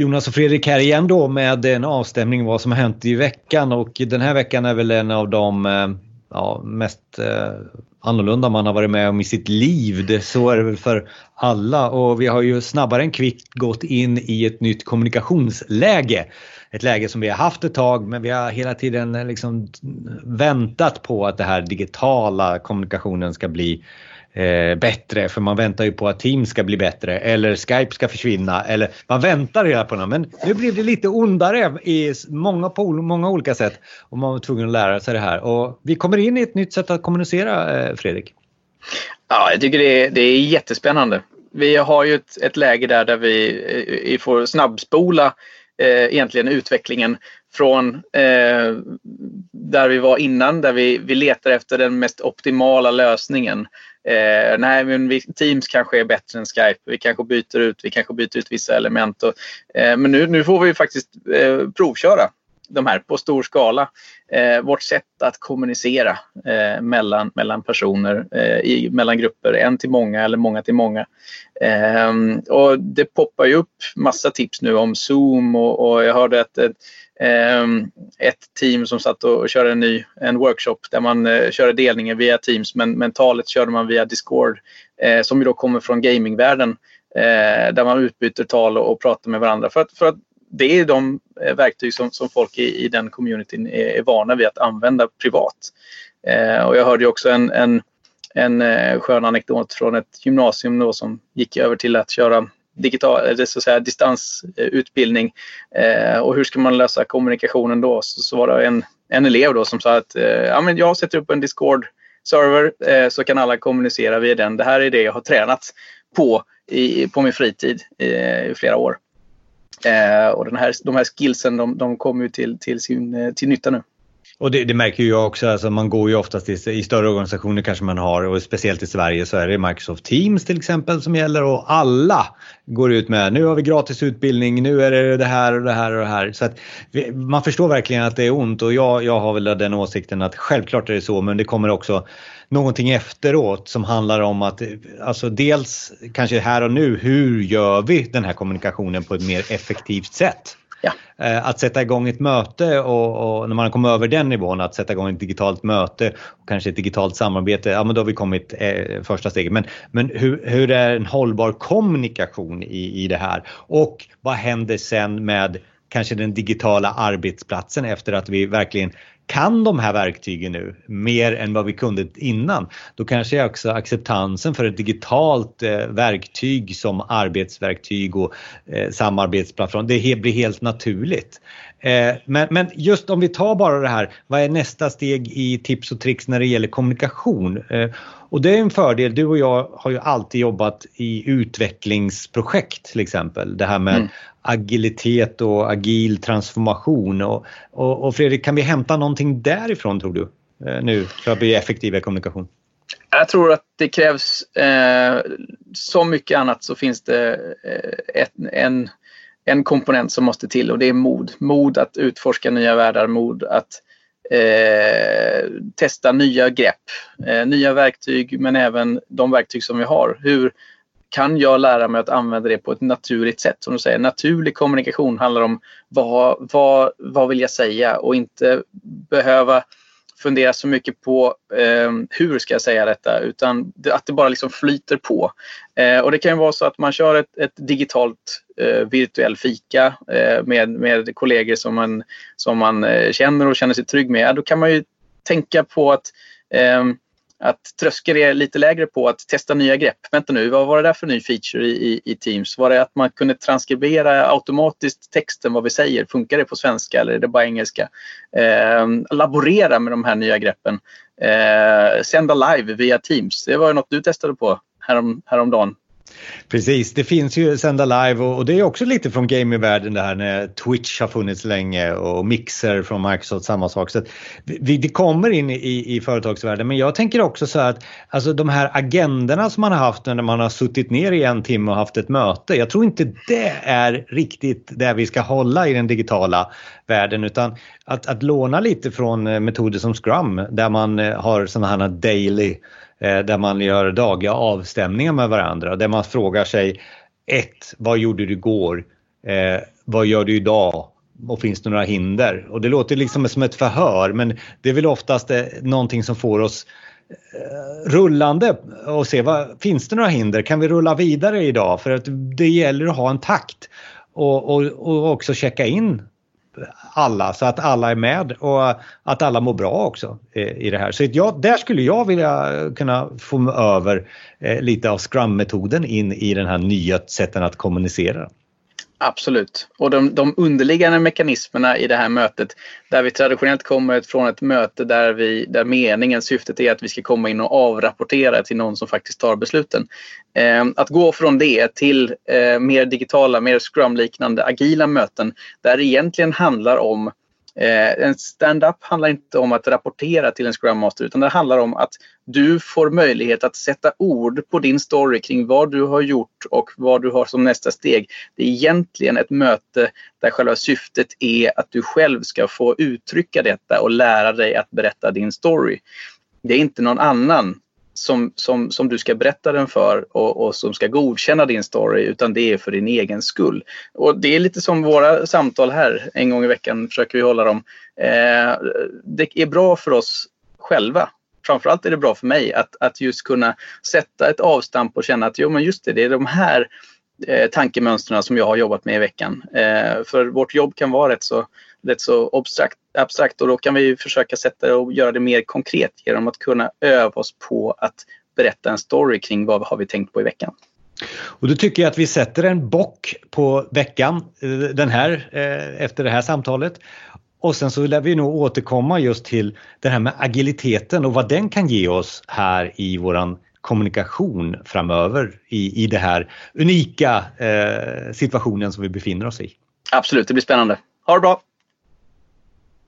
Jonas och Fredrik här igen då med en avstämning vad som har hänt i veckan och den här veckan är väl en av de eh, ja, mest eh, annorlunda man har varit med om i sitt liv. Det, så är det väl för alla och vi har ju snabbare än kvickt gått in i ett nytt kommunikationsläge. Ett läge som vi har haft ett tag men vi har hela tiden eh, liksom väntat på att det här digitala kommunikationen ska bli eh, bättre för man väntar ju på att Teams ska bli bättre eller Skype ska försvinna eller man väntar hela på något Men nu blev det lite ondare i många, på många olika sätt och man var tvungen att lära sig det här. Och vi kommer in i ett nytt sätt att kommunicera, eh, Fredrik. Ja, jag tycker det är, det är jättespännande. Vi har ju ett, ett läge där, där vi, eh, vi får snabbspola Eh, egentligen utvecklingen från eh, där vi var innan, där vi, vi letar efter den mest optimala lösningen. Eh, nej, men vi, Teams kanske är bättre än Skype. Vi kanske byter ut, vi kanske byter ut vissa element. Och, eh, men nu, nu får vi faktiskt eh, provköra de här på stor skala. Eh, vårt sätt att kommunicera eh, mellan, mellan personer, eh, i, mellan grupper, en till många eller många till många. Eh, och det poppar ju upp massa tips nu om Zoom och, och jag hörde att ett, ehm, ett team som satt och körde en ny en workshop där man eh, körde delningen via Teams men, men talet körde man via Discord eh, som ju då kommer från gamingvärlden eh, där man utbyter tal och, och pratar med varandra. För att, för att det är de eh, verktyg som, som folk i, i den communityn är, är vana vid att använda privat. Eh, och jag hörde också en, en, en eh, skön anekdot från ett gymnasium då som gick över till att köra digital, eller så att säga, distansutbildning. Eh, och hur ska man lösa kommunikationen då? Så, så var det en, en elev då som sa att eh, ja, men jag sätter upp en Discord-server eh, så kan alla kommunicera via den. Det här är det jag har tränat på i, på min fritid i flera år. Eh, och den här, de här skillsen de, de kommer till, till, sin, eh, till nytta nu. Och det, det, märker ju jag också, alltså man går ju oftast i, i, större organisationer kanske man har och speciellt i Sverige så är det Microsoft Teams till exempel som gäller och alla går ut med nu har vi gratis utbildning, nu är det det här och det här och det här. Så att vi, man förstår verkligen att det är ont och jag, jag har väl den åsikten att självklart är det så men det kommer också någonting efteråt som handlar om att alltså dels kanske här och nu, hur gör vi den här kommunikationen på ett mer effektivt sätt? Ja. Eh, att sätta igång ett möte och, och, när man kommer över den nivån, att sätta igång ett digitalt möte och kanske ett digitalt samarbete, ja men då har vi kommit eh, första steget. Men, men hur, hur är en hållbar kommunikation i, i det här? Och vad händer sen med kanske den digitala arbetsplatsen efter att vi verkligen kan de här verktygen nu mer än vad vi kunde innan, då kanske också acceptansen för ett digitalt eh, verktyg som arbetsverktyg och eh, samarbetsplattform, det blir helt naturligt. Eh, men, men, just om vi tar bara det här, vad är nästa steg i tips och tricks när det gäller kommunikation? Eh, och det är en fördel, du och jag har ju alltid jobbat i utvecklingsprojekt till exempel. Det här med mm. agilitet och agil transformation. Och, och, och, Fredrik, kan vi hämta någonting därifrån tror du? Eh, nu för att bli effektiv i kommunikation? Jag tror att det krävs, eh, så mycket annat så finns det eh, ett, en, en komponent som måste till och det är mod. Mod att utforska nya världar, mod att eh, testa nya grepp, eh, nya verktyg men även de verktyg som vi har. Hur kan jag lära mig att använda det på ett naturligt sätt? Som du säger, naturlig kommunikation handlar om vad, vad, vad vill jag säga och inte behöva fundera så mycket på eh, hur ska jag säga detta utan att det bara liksom flyter på. Eh, och det kan ju vara så att man kör ett, ett digitalt eh, virtuell fika eh, med, med kollegor som man, som man eh, känner och känner sig trygg med. Då kan man ju tänka på att ehm, att tröskeln är lite lägre på att testa nya grepp. Vänta nu, vad var det där för ny feature i, i, i, Teams? Var det att man kunde transkribera automatiskt texten vad vi säger? Funkar det på svenska eller är det bara engelska? Eh, laborera med de här nya greppen. Eh, sända live via Teams. Det var något du testade på härom, häromdagen. Precis, det finns ju sända live och, och det är också lite från gamingvärlden det här när Twitch har funnits länge och Mixer från Microsoft samma sak. Så vi, det kommer in i, i företagsvärlden men jag tänker också så att alltså de här agendorna som man har haft när man har suttit ner i en timme och haft ett möte. Jag tror inte det är riktigt det vi ska hålla i den digitala världen utan att, att låna lite från eh, metoder som Scrum där man eh, har sådana här daily Eh, där man gör dagliga avstämningar med varandra där man frågar sig ett, vad gjorde du igår? Eh, vad gör du idag? Och finns det några hinder? Och det låter liksom som ett förhör men det är väl oftast eh, någonting som får oss eh, rullande och se vad, finns det några hinder? Kan vi rulla vidare idag? För att det gäller att ha en takt och, och, och också checka in alla så att alla är med och att alla mår bra också i det här. Så jag, där skulle jag vilja kunna få över eh, lite av Scrum-metoden in i den här nya sätten att kommunicera. Absolut. Och de, de, underliggande mekanismerna i det här mötet där vi traditionellt kommer från ett möte där, vi, där meningen, syftet är att vi ska komma in och avrapportera till någon som faktiskt tar besluten. Eh, att gå från det till eh, mer digitala, mer scrum-liknande agila möten där det egentligen handlar om Eh, en stand-up handlar inte om att rapportera till en Scrum Master utan det handlar om att du får möjlighet att sätta ord på din story kring vad du har gjort och vad du har som nästa steg. Det är egentligen ett möte där själva syftet är att du själv ska få uttrycka detta och lära dig att berätta din story. Det är inte någon annan som, som, som du ska berätta den för och, och, som ska godkänna din story utan det är för din egen skull. Och Det är lite som våra samtal här en gång i veckan försöker vi hålla dem. Eh, det är bra för oss själva. Framförallt är det bra för mig att, att just kunna sätta ett avstamp och känna att jo men just det, det är de här Eh, tankemönstren som jag har jobbat med i veckan. Eh, för vårt jobb kan vara rätt så rätt så abstrakt, abstrakt och då kan vi försöka sätta och göra det mer konkret genom att kunna öva oss på att berätta en story kring vad har vi tänkt på i veckan. Och då tycker jag att vi sätter en bock på veckan eh, den här, eh, efter det här samtalet. Och sen så lär vi nog återkomma just till det här med agiliteten och vad den kan ge oss här i våran kommunikation framöver i, i den här unika eh, situationen som vi befinner oss i. Absolut, det blir spännande. Ha det bra!